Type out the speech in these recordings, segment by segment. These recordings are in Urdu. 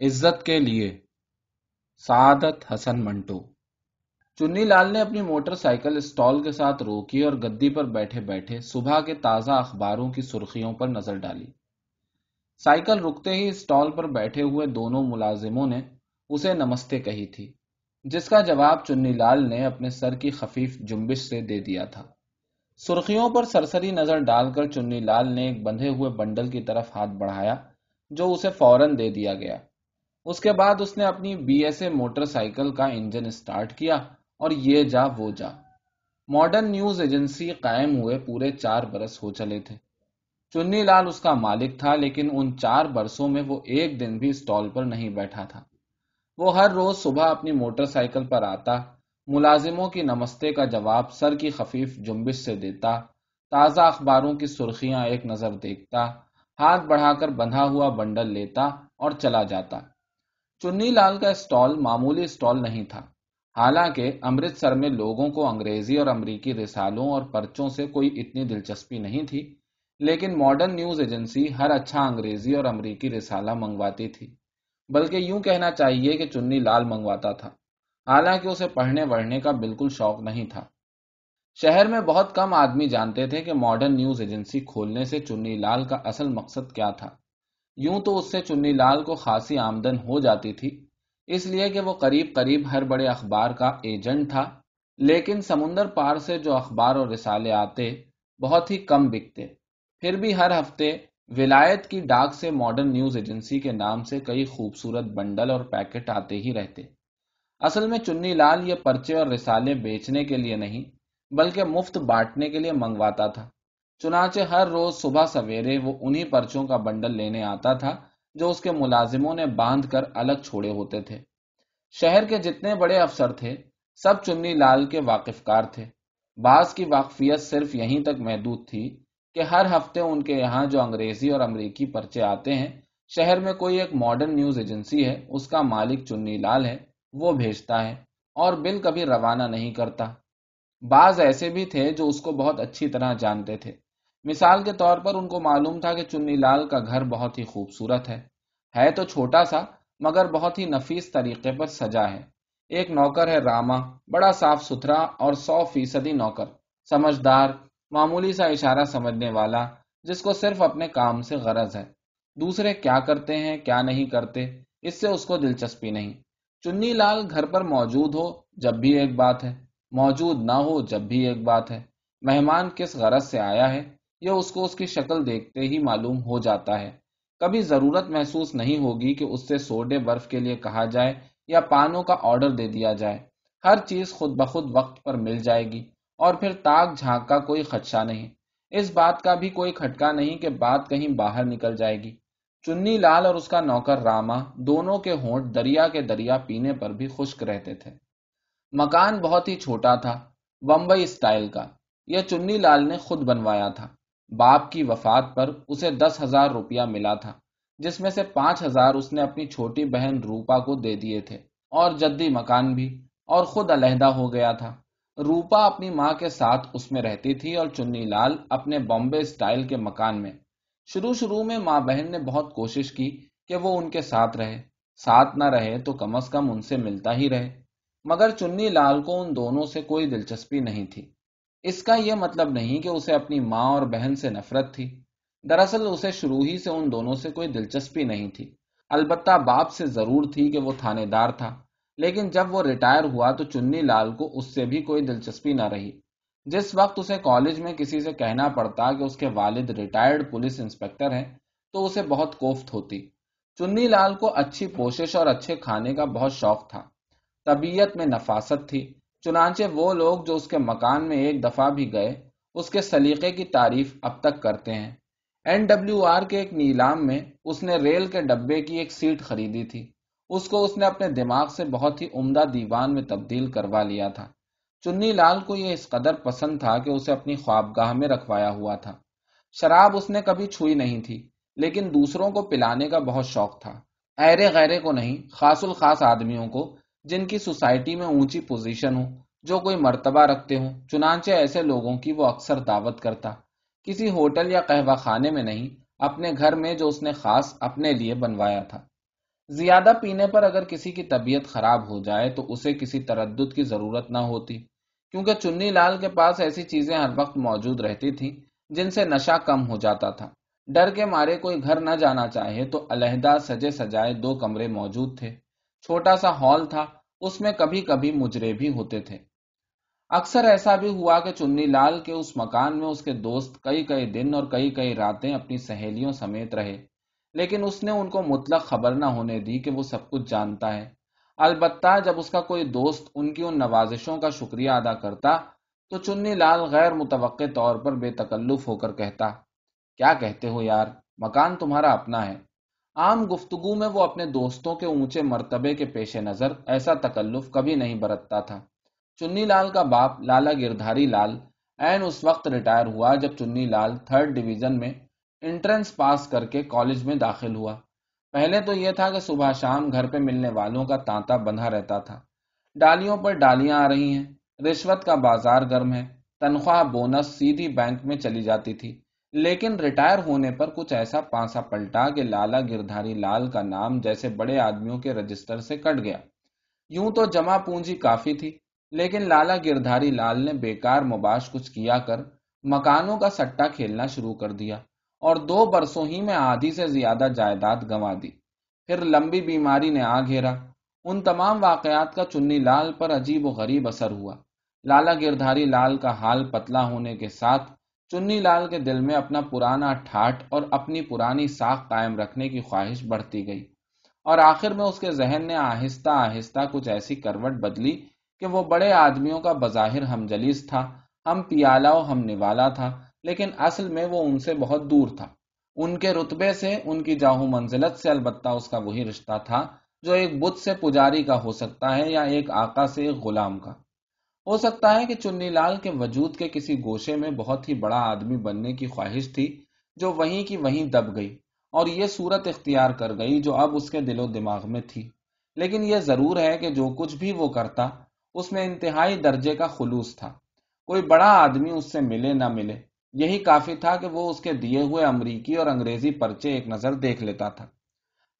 عزت کے لیے۔ سعادت حسن منٹو۔ چنی لال نے اپنی موٹر سائیکل اسٹال کے ساتھ روکی اور گدی پر بیٹھے بیٹھے صبح کے تازہ اخباروں کی سرخیوں پر نظر ڈالی۔ سائیکل رکتے ہی اسٹال پر بیٹھے ہوئے دونوں ملازموں نے اسے نمستے کہی تھی، جس کا جواب چنی لال نے اپنے سر کی خفیف جنبش سے دے دیا تھا۔ سرخیوں پر سرسری نظر ڈال کر چنی لال نے ایک بندھے ہوئے بنڈل کی طرف ہاتھ بڑھایا، جو اسے فوراً دے دیا گیا۔ اس کے بعد اس نے اپنی B S A motor cycle کا انجن اسٹارٹ کیا اور یہ جا وہ جا۔ ماڈرن نیوز ایجنسی قائم ہوئے پورے چار برس ہو چلے تھے۔ چنی لال اس کا مالک تھا، لیکن ان چار برسوں میں وہ ایک دن بھی اسٹال پر نہیں بیٹھا تھا۔ وہ ہر روز صبح اپنی موٹر سائیکل پر آتا، ملازموں کی نمستے کا جواب سر کی خفیف جنبش سے دیتا، تازہ اخباروں کی سرخیاں ایک نظر دیکھتا، ہاتھ بڑھا کر بندھا ہوا بنڈل لیتا اور چلا جاتا۔ چنی لال کا اسٹال معمولی اسٹال نہیں تھا۔ حالانکہ امرتسر میں لوگوں کو انگریزی اور امریکی رسالوں اور پرچوں سے کوئی اتنی دلچسپی نہیں تھی، لیکن ماڈرن نیوز ایجنسی ہر اچھا انگریزی اور امریکی رسالہ منگواتی تھی۔ بلکہ یوں کہنا چاہیے کہ چنی لال منگواتا تھا۔ حالانکہ اسے پڑھنے وڑھنے کا بالکل شوق نہیں تھا۔ شہر میں بہت کم آدمی جانتے تھے کہ ماڈرن نیوز ایجنسی کھولنے سے چنی لال کا اصل مقصد کیا تھا۔ یوں تو اس سے چنی لال کو خاصی آمدن ہو جاتی تھی، اس لیے کہ وہ قریب قریب ہر بڑے اخبار کا ایجنٹ تھا، لیکن سمندر پار سے جو اخبار اور رسالے آتے، بہت ہی کم بکتے۔ پھر بھی ہر ہفتے ولایت کی ڈاک سے ماڈرن نیوز ایجنسی کے نام سے کئی خوبصورت بنڈل اور پیکٹ آتے ہی رہتے۔ اصل میں چنی لال یہ پرچے اور رسالے بیچنے کے لیے نہیں، بلکہ مفت بانٹنے کے لیے منگواتا تھا۔ چنانچہ ہر روز صبح سویرے وہ انہی پرچوں کا بنڈل لینے آتا تھا جو اس کے ملازموں نے باندھ کر الگ چھوڑے ہوتے تھے۔ شہر کے جتنے بڑے افسر تھے، سب چنی لال کے واقف کار تھے۔ بعض کی واقفیت صرف یہیں تک محدود تھی کہ ہر ہفتے ان کے یہاں جو انگریزی اور امریکی پرچے آتے ہیں، شہر میں کوئی ایک ماڈرن نیوز ایجنسی ہے، اس کا مالک چنی لال ہے، وہ بھیجتا ہے اور بل کبھی روانہ نہیں کرتا۔ بعض ایسے بھی تھے جو اس کو بہت اچھی طرح جانتے تھے۔ مثال کے طور پر ان کو معلوم تھا کہ چنی لال کا گھر بہت ہی خوبصورت ہے۔ ہے تو چھوٹا سا، مگر بہت ہی نفیس طریقے پر سجا ہے۔ ایک نوکر ہے راما، بڑا صاف ستھرا اور سو فیصدی نوکر، سمجھدار، معمولی سا اشارہ سمجھنے والا، جس کو صرف اپنے کام سے غرض ہے۔ دوسرے کیا کرتے ہیں، کیا نہیں کرتے، اس سے اس کو دلچسپی نہیں۔ چنی لال گھر پر موجود ہو جب بھی ایک بات ہے، موجود نہ ہو جب بھی ایک بات ہے۔ مہمان کس غرض سے آیا ہے؟ یہ اس کو اس کی شکل دیکھتے ہی معلوم ہو جاتا ہے۔ کبھی ضرورت محسوس نہیں ہوگی کہ اس سے سوڈے برف کے لیے کہا جائے یا پانوں کا آرڈر دے دیا جائے۔ ہر چیز خود بخود وقت پر مل جائے گی اور پھر تاک جھانک کا کوئی خدشہ نہیں۔ اس بات کا بھی کوئی کھٹکا نہیں کہ بات کہیں باہر نکل جائے گی۔ چنی لال اور اس کا نوکر راما دونوں کے ہونٹ دریا کے دریا پینے پر بھی خشک رہتے تھے۔ مکان بہت ہی چھوٹا تھا، بمبئی اسٹائل کا۔ یہ چنی لال نے خود بنوایا تھا۔ باپ کی وفات پر اسے دس ہزار روپیہ ملا تھا، جس میں سے پانچ ہزار اس نے اپنی چھوٹی بہن روپا کو دے دیے تھے، اور جدی مکان بھی، اور خود علیحدہ ہو گیا تھا۔ روپا اپنی ماں کے ساتھ اس میں رہتی تھی اور چنی لال اپنے بمبے اسٹائل کے مکان میں۔ شروع شروع میں ماں بہن نے بہت کوشش کی کہ وہ ان کے ساتھ رہے۔ ساتھ نہ رہے تو کم از کم ان سے ملتا ہی رہے۔ مگر چنی لال کو ان دونوں سے کوئی دلچسپی نہیں تھی۔ اس کا یہ مطلب نہیں کہ اسے اپنی ماں اور بہن سے نفرت تھی۔ دراصل اسے شروع ہی سے ان دونوں سے کوئی دلچسپی نہیں تھی۔ البتہ باپ سے ضرور تھی کہ وہ تھانے دار تھا۔ لیکن جب وہ ریٹائر ہوا تو چنی لال کو اس سے بھی کوئی دلچسپی نہ رہی۔ جس وقت اسے کالج میں کسی سے کہنا پڑتا کہ اس کے والد ریٹائرڈ پولیس انسپیکٹر ہیں تو اسے بہت کوفت ہوتی۔ چنی لال کو اچھی پوشش اور اچھے کھانے کا بہت شوق تھا۔ طبیعت میں نفاست تھی۔ چنانچہ وہ لوگ جو اس کے مکان میں ایک دفعہ بھی گئے، اس کے سلیقے کی تعریف اب تک کرتے ہیں۔ این ڈبلیو آر کے ایک نیلام میں اس نے ریل کے ڈبے کی ایک سیٹ خریدی تھی۔ اس کو اس نے اپنے دماغ سے بہت ہی عمدہ دیوان میں تبدیل کروا لیا تھا۔ چنی لال کو یہ اس قدر پسند تھا کہ اسے اپنی خوابگاہ میں رکھوایا ہوا تھا۔ شراب اس نے کبھی چھوئی نہیں تھی، لیکن دوسروں کو پلانے کا بہت شوق تھا۔ ایرے غیرے کو نہیں، خاص الخاص آدمیوں کو جن کی سوسائٹی میں اونچی پوزیشن ہو جو کوئی مرتبہ رکھتے ہوں، چنانچہ ایسے لوگوں کی وہ اکثر دعوت کرتا۔ کسی ہوٹل یا قہوہ خانے میں نہیں، اپنے گھر میں جو اس نے خاص اپنے لیے بنوایا تھا۔ زیادہ پینے پر اگر کسی کی طبیعت خراب ہو جائے تو اسے کسی تردد کی ضرورت نہ ہوتی۔ کیونکہ چنی لال کے پاس ایسی چیزیں ہر وقت موجود رہتی تھیں جن سے نشہ کم ہو جاتا تھا۔ ڈر کے مارے کوئی گھر نہ جانا چاہے تو علیحدہ سجے سجائے دو کمرے موجود تھے۔ چھوٹا سا ہال تھا، اس میں کبھی کبھی مجرے بھی ہوتے تھے۔ اکثر ایسا بھی ہوا کہ چنی لال کے اس مکان میں اس کے دوست کئی کئی دن اور کئی کئی راتیں اپنی سہیلیوں سمیت رہے، لیکن اس نے ان کو مطلق خبر نہ ہونے دی کہ وہ سب کچھ جانتا ہے۔ البتہ جب اس کا کوئی دوست ان کی ان نوازشوں کا شکریہ ادا کرتا، تو چنی لال غیر متوقع طور پر بے تکلف ہو کر کہتا، کیا کہتے ہو یار، مکان تمہارا اپنا ہے۔ عام گفتگو میں وہ اپنے دوستوں کے اونچے مرتبے کے پیش نظر ایسا تکلف کبھی نہیں برتتا تھا۔ چنی لال کا باپ لالا گردھاری لال این اس وقت ریٹائر ہوا جب چنی لال تھرڈ ڈویژن میں انٹرنس پاس کر کے کالج میں داخل ہوا۔ پہلے تو یہ تھا کہ صبح شام گھر پہ ملنے والوں کا تانتا بندھا رہتا تھا۔ ڈالیوں پر ڈالیاں آ رہی ہیں۔ رشوت کا بازار گرم ہے۔ تنخواہ بونس سیدھی بینک میں چلی جاتی تھی۔ لیکن ریٹائر ہونے پر کچھ ایسا پانسا پلٹا کہ لالا گردھاری لال کا نام جیسے بڑے آدمیوں کے رجسٹر سے کٹ گیا۔ یوں تو جمع پونجی کافی تھی، لیکن لالا گردھاری لال نے بیکار مباش کچھ کیا کر مکانوں کا سٹا کھیلنا شروع کر دیا اور دو برسوں ہی میں آدھی سے زیادہ جائیداد گنوا دی۔ پھر لمبی بیماری نے آ گھیرا۔ ان تمام واقعات کا چنی لال پر عجیب و غریب اثر ہوا۔ لالا گردھاری لال کا حال پتلا ہونے کے ساتھ چنی لال کے دل میں اپنا پرانا ٹھاٹ اور اپنی پرانی ساکھ قائم رکھنے کی خواہش بڑھتی گئی۔ اور آخر میں اس کے ذہن نے آہستہ آہستہ کچھ ایسی کروٹ بدلی کہ وہ بڑے آدمیوں کا بظاہر ہم جلیس تھا۔ ہم پیالہ و ہم نوالا تھا، لیکن اصل میں وہ ان سے بہت دور تھا۔ ان کے رتبے سے، ان کی جاہو منزلت سے البتہ اس کا وہی رشتہ تھا جو ایک بدھ سے پجاری کا ہو سکتا ہے یا ایک آقا سے ایک غلام کا۔ ہو سکتا ہے کہ چنی لال کے وجود کے کسی گوشے میں بہت ہی بڑا آدمی بننے کی خواہش تھی جو وہیں کی وہیں دب گئی اور یہ صورت اختیار کر گئی جو اب اس کے دل و دماغ میں تھی۔ لیکن یہ ضرور ہے کہ جو کچھ بھی وہ کرتا، اس میں انتہائی درجے کا خلوص تھا۔ کوئی بڑا آدمی اس سے ملے نہ ملے۔ یہی کافی تھا کہ وہ اس کے دیے ہوئے امریکی اور انگریزی پرچے ایک نظر دیکھ لیتا تھا۔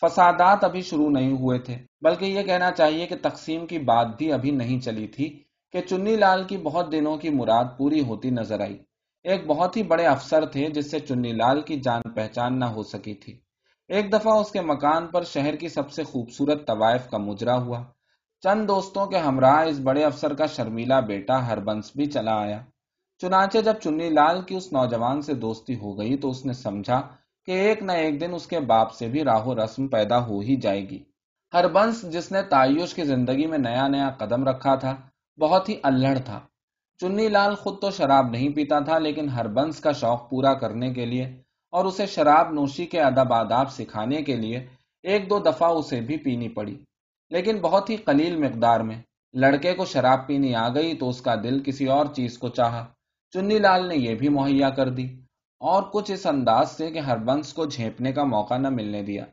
فسادات ابھی شروع نہیں ہوئے تھے، بلکہ یہ کہنا چاہیے کہ تقسیم کی بات بھی ابھی نہیں چلی تھی۔ کہ چنی لال کی بہت دنوں کی مراد پوری ہوتی نظر آئی۔ ایک بہت ہی بڑے افسر تھے جس سے چنی لال کی جان پہچان نہ ہو سکی تھی۔ ایک دفعہ اس کے مکان پر شہر کی سب سے خوبصورت طوائف کا مجرا ہوا۔ چند دوستوں کے ہمراہ اس بڑے افسر کا شرمیلا بیٹا ہر بنس بھی چلا آیا۔ چنانچہ جب چنی لال کی اس نوجوان سے دوستی ہو گئی تو اس نے سمجھا کہ ایک نہ ایک دن اس کے باپ سے بھی راہ و رسم پیدا ہو ہی جائے گی۔ ہر بنس جس نے تعیش کی زندگی میں نیا نیا قدم رکھا تھا بہت ہی الڑ تھا۔ چنی لال خود تو شراب نہیں پیتا تھا، لیکن ہر بنس کا شوق پورا کرنے کے لیے اور اسے شراب نوشی کے ادب آداب سکھانے کے لیے ایک دو دفعہ اسے بھی پینی پڑی۔ لیکن بہت ہی قلیل مقدار میں لڑکے کو شراب پینی آ گئی تو اس کا دل کسی اور چیز کو چاہا۔ چنی لال نے یہ بھی مہیا کر دی اور کچھ اس انداز سے کہ ہر بنس کو جھیپنے کا موقع نہ ملنے دیا۔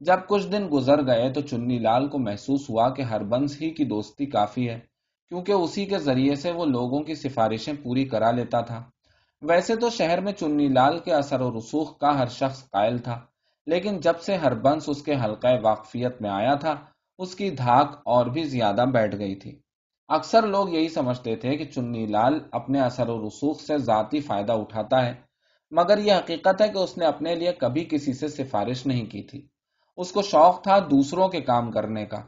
جب کچھ دن گزر گئے تو چنی لال کو محسوس ہوا کہ ہر بنس ہی کی دوستی کافی ہے۔ کیونکہ اسی کے ذریعے سے وہ لوگوں کی سفارشیں پوری کرا لیتا تھا۔ ویسے تو شہر میں چنی لال کے اثر و رسوخ کا ہر شخص قائل تھا، لیکن جب سے ہر بنس اس کے حلقہ واقفیت میں آیا تھا، اس کی دھاک اور بھی زیادہ بیٹھ گئی تھی۔ اکثر لوگ یہی سمجھتے تھے کہ چنی لال اپنے اثر و رسوخ سے ذاتی فائدہ اٹھاتا ہے، مگر یہ حقیقت ہے کہ اس نے اپنے لیے کبھی کسی سے سفارش نہیں کی تھی۔ اس کو شوق تھا دوسروں کے کام کرنے کا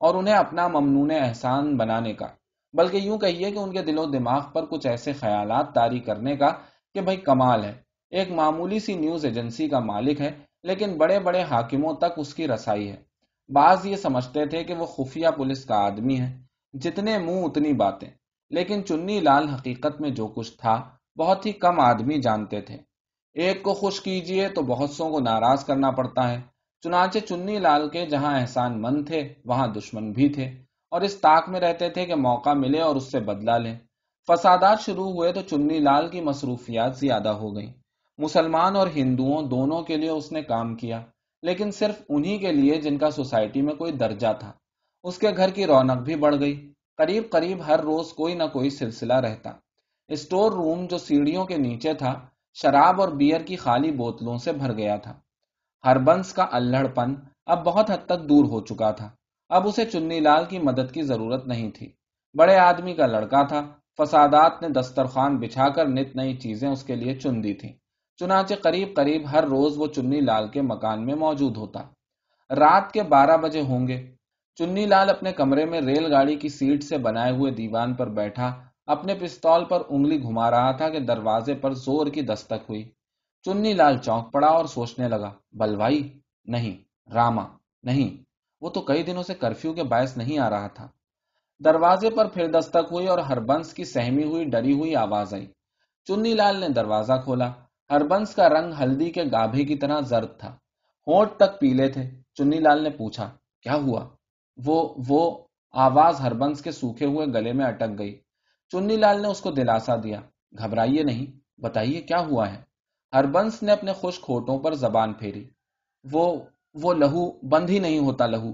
اور انہیں اپنا ممنون احسان بنانے کا۔ بلکہ یوں کہیے کہ ان کے دل و دماغ پر کچھ ایسے خیالات تاری کرنے کا کہ بھائی کمال ہے۔ ایک معمولی سی نیوز ایجنسی کا مالک ہے، لیکن بڑے بڑے حاکموں تک اس کی رسائی ہے۔ بعض یہ سمجھتے تھے کہ وہ خفیہ پولیس کا آدمی ہے۔ جتنے منہ اتنی باتیں۔ لیکن چنی لال حقیقت میں جو کچھ تھا، بہت ہی کم آدمی جانتے تھے۔ ایک کو خوش کیجیے تو بہت سو کو ناراض کرنا پڑتا ہے۔ چنانچہ چنی لال کے جہاں احسان مند تھے، وہاں دشمن بھی تھے۔ اور اس تاک میں رہتے تھے کہ موقع ملے اور اس سے بدلا لیں۔ فسادات شروع ہوئے تو چنی لال کی مصروفیات زیادہ ہو گئیں۔ مسلمان اور ہندوؤں دونوں کے لیے اس نے کام کیا، لیکن صرف انہی کے لیے جن کا سوسائٹی میں کوئی درجہ تھا۔ اس کے گھر کی رونق بھی بڑھ گئی۔ قریب قریب ہر روز کوئی نہ کوئی سلسلہ رہتا۔ اسٹور روم جو سیڑھیوں کے نیچے تھا، شراب اور بیئر کی خالی بوتلوں سے بھر گیا تھا۔ ہر بنس کا الڑ پن اب بہت حد تک دور ہو چکا تھا۔ اب اسے چنی لال کی مدد کی ضرورت نہیں تھی۔ بڑے آدمی کا لڑکا تھا۔ فسادات نے دسترخوان بچھا کر نت نئی چیزیں اس کے لیے چن دی تھی چنانچہ قریب قریب ہر روز وہ چنی لال کے مکان میں موجود ہوتا۔ رات کے بارہ بجے ہوں گے۔ چنی لال اپنے کمرے میں ریل گاڑی کی سیٹ سے بنائے ہوئے دیوان پر بیٹھا، اپنے پستول پر انگلی گھما رہا تھا کہ دروازے پر زور کی دستک ہوئی۔ چنی لال چونک پڑا اور سوچنے لگا، بلوائی، نہیں، راما، نہیں۔ وہ تو کئی دنوں سے کرفیو کے باعث نہیں آ رہا تھا۔ دروازے پر پھر دستک ہوئی اور ہربنس کی سہمی ہوئی، ڈری ہوئی آواز آئی۔ چنی لال نے دروازہ کھولا۔ ہربنس کا رنگ ہلدی کے گابھے کی طرح زرد تھا۔ ہونٹ تک پیلے تھے۔ چنی لال نے پوچھا، کیا ہوا؟ وہ وہ آواز ہربنس کے سوکھے ہوئے گلے میں اٹک گئی۔ چنی لال نے اس کو دلاسا دیا، گھبرائیے نہیں، بتائیے کیا ہوا ہے؟ ہربنس نے اپنے خوش کھوٹوں پر زبان پھیری۔ وہ وہ لہو بند ہی نہیں ہوتا لہو۔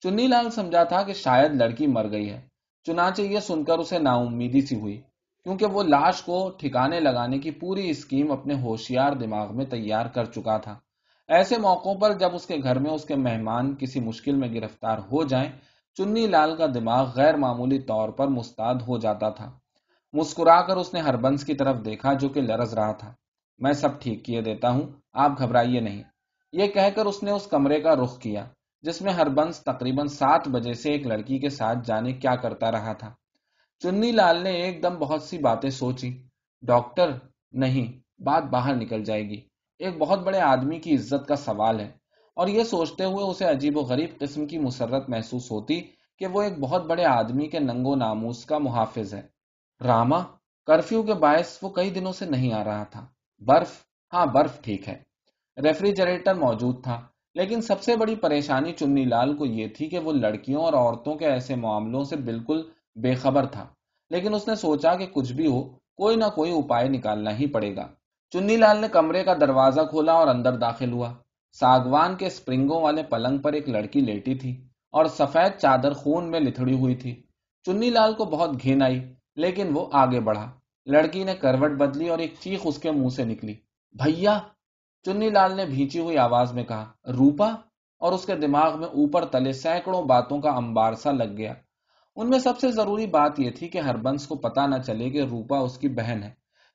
چنی لال سمجھا تھا کہ شاید لڑکی مر گئی ہے۔ چنانچہ یہ سن کر اسے نا امیدی سی ہوئی، کیونکہ وہ لاش کو ٹھکانے لگانے کی پوری اسکیم اپنے ہوشیار دماغ میں تیار کر چکا تھا۔ ایسے موقعوں پر جب اس کے گھر میں اس کے مہمان کسی مشکل میں گرفتار ہو جائیں، چنی لال کا دماغ غیر معمولی طور پر مستعد ہو جاتا تھا۔ مسکرا کر اس نے ہربنس کی طرف دیکھا جو کہ لرز رہا تھا۔ میں سب ٹھیک کیے دیتا ہوں، آپ گھبرائیے نہیں۔ یہ کہہ کر اس نے اس کمرے کا رخ کیا، جس میں ہربنس تقریباً سات بجے سے ایک لڑکی کے ساتھ جانے کیا کرتا رہا تھا۔ چنی لال نے ایک دم بہت سی باتیں سوچی۔ ڈاکٹر، نہیں، بات باہر نکل جائے گی۔ ایک بہت بڑے آدمی کی عزت کا سوال ہے۔ اور یہ سوچتے ہوئے اسے عجیب و غریب قسم کی مسرت محسوس ہوتی کہ وہ ایک بہت بڑے آدمی کے ننگو ناموس کا محافظ ہے۔ راما کرفیو کے باعث وہ کئی دنوں سے نہیں آ رہا تھا۔ برف ہاں برف ٹھیک ہے۔ ریفریجریٹر موجود تھا۔ لیکن سب سے بڑی پریشانی چنی لال کو یہ تھی کہ وہ لڑکیوں اور عورتوں کے ایسے معاملوں سے بالکل بے خبر تھا۔ لیکن اس نے سوچا کہ کچھ بھی ہو، کوئی نہ کوئی اپائے نکالنا ہی پڑے گا۔ چنی لال نے کمرے کا دروازہ کھولا اور اندر داخل ہوا۔ ساگوان کے اسپرنگوں والے پلنگ پر ایک لڑکی لیٹی تھی اور سفید چادر خون میں لتڑی ہوئی تھی۔ چنی لال کو بہت گھین آئی، لیکن وہ آگے بڑھا۔ لڑکی نے کروٹ بدلی اور ایک چیخ اس کے منہ سے نکلی۔ بھیا چنی لال نے بھیچی ہوئی آواز میں کہا، روپا؟ اور اس کے دماغ میں اوپر تلے سینکڑوں باتوں کا امبار سا لگ گیا۔ ان میں سب سے ضروری بات یہ تھی کہ ہربنس کو پتا نہ چلے کہ روپا اس کی بہن ہے۔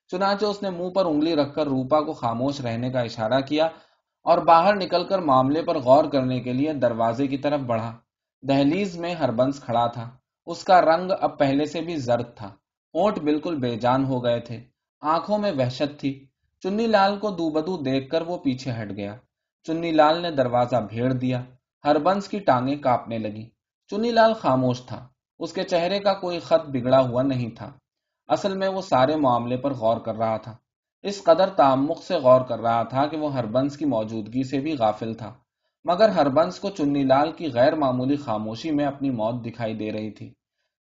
چنانچہ اس نے منہ پر انگلی رکھ کر روپا کو خاموش رہنے کا اشارہ کیا اور باہر نکل کر معاملے پر غور کرنے کے لیے دروازے کی طرف بڑھا۔ دہلیز میں ہربنس کھڑا تھا۔ اس کا رنگ اب پہلے سے بھی زرد تھا۔ اونٹ بالکل بے جان ہو گئے تھے۔ آنکھوں میں وحشت تھی۔ چنی لال کو دو بدو دیکھ کر وہ پیچھے ہٹ گیا۔ چنی لال نے دروازہ بھیڑ دیا۔ ہربنس کی ٹانگیں کاپنے لگی چنی لال خاموش تھا۔ اس کے چہرے کا کوئی خط بگڑا ہوا نہیں تھا۔ اصل میں وہ سارے معاملے پر غور کر رہا تھا۔ اس قدر تعمق سے غور کر رہا تھا کہ وہ ہربنس کی موجودگی سے بھی غافل تھا۔ مگر ہربنس کو چنی لال کی غیر معمولی خاموشی میں اپنی موت دکھائی دے رہی تھی۔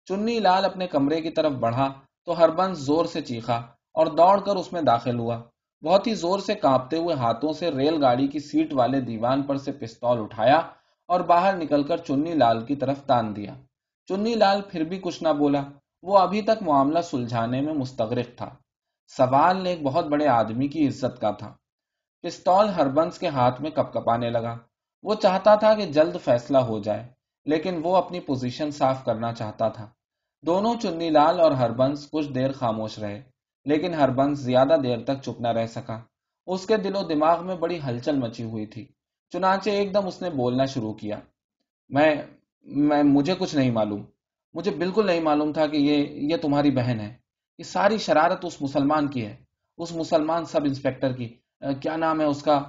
چنی لال اپنے کمرے کی طرف بڑھا تو ہربنس زور سے چیخا اور دوڑ کر اس میں داخل ہوا۔ بہت ہی زور سے کانپتے ہوئے ہاتھوں سے ریل گاڑی کی سیٹ والے دیوان پر سے پستول اٹھایا اور باہر نکل کر چنی لال کی طرف تان دیا۔ چنی لال پھر بھی کچھ نہ بولا۔ وہ ابھی تک معاملہ سلجھانے میں مستغرق تھا۔ سوال ایک بہت بڑے آدمی کی عزت کا تھا۔ پستول ہربنس کے ہاتھ میں کپ کپانے لگا۔ وہ چاہتا تھا کہ جلد فیصلہ ہو جائے، لیکن وہ اپنی پوزیشن صاف کرنا چاہتا تھا۔ دونوں چنی لال اور ہربنس کچھ دیر خاموش رہے۔ لیکن ہربنس زیادہ دیر تک چپ نہ رہ سکا۔ اس کے دل و دماغ میں بڑی ہلچل مچی ہوئی تھی۔ چنانچہ ایک دم اس نے بولنا شروع کیا۔ میں میں، مجھے کچھ نہیں معلوم۔ مجھے بالکل نہیں معلوم تھا کہ یہ یہ تمہاری بہن ہے۔ یہ ساری شرارت اس مسلمان کی ہے۔ اس مسلمان سب انسپیکٹر کی۔ کیا نام ہے اس کا؟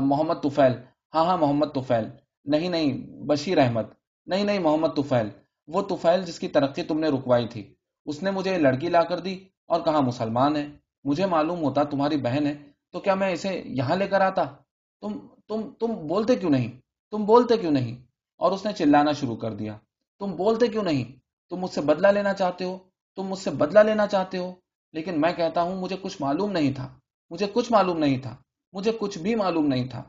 محمد توفیل ہاں ہاں محمد توفیل نہیں نہیں، بشیر احمد۔ نہیں نہیں، محمد توفیل وہ توفیل جس کی ترقی تم نے رکوائی تھی۔ اس نے مجھے لڑکی لا کر دی۔ اور کہا مسلمان ہے؟ مجھے معلوم ہوتا تمہاری بہن ہے، تو کیا میں اسے یہاں لے کر آتا؟ تم تم تم بولتے کیوں نہیں؟ تم بولتے کیوں نہیں؟ اور اس نے چلانا شروع کر دیا۔ تم بولتے کیوں نہیں؟ تم مجھ سے بدلہ لینا چاہتے ہو؟ تم مجھ سے بدلہ لینا چاہتے ہو؟ لیکن میں کہتا ہوں، مجھے کچھ معلوم نہیں تھا۔ مجھے کچھ معلوم نہیں تھا۔ مجھے کچھ بھی معلوم نہیں تھا۔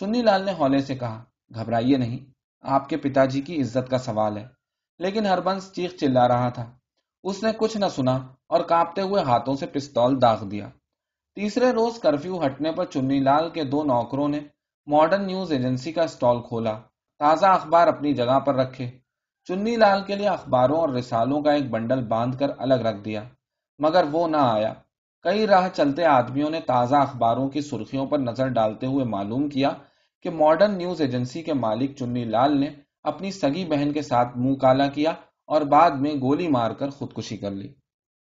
چنی لال نے ہولے سے کہا، گھبرائیے نہیں، آپ کے پتا جی کی عزت کا سوال ہے۔ لیکن ہربنس چیخ چلا رہا تھا۔ اس نے کچھ نہ سنا۔ اور کانپتے ہوئے ہاتھوں سے پستول داغ دیا۔ تیسرے روز کرفیو ہٹنے پر چنی لال کے دو نوکروں نے ماڈرن نیوز ایجنسی کا اسٹال کھولا۔ تازہ اخبار اپنی جگہ پر رکھے۔ چنی لال کے لیے اخباروں اور رسالوں کا ایک بنڈل باندھ کر الگ رکھ دیا، مگر وہ نہ آیا۔ کئی راہ چلتے آدمیوں نے تازہ اخباروں کی سرخیوں پر نظر ڈالتے ہوئے معلوم کیا کہ ماڈرن نیوز ایجنسی کے مالک چنی لال نے اپنی سگی بہن کے ساتھ منہ کالا کیا اور بعد میں گولی مار کر خودکشی کر لی۔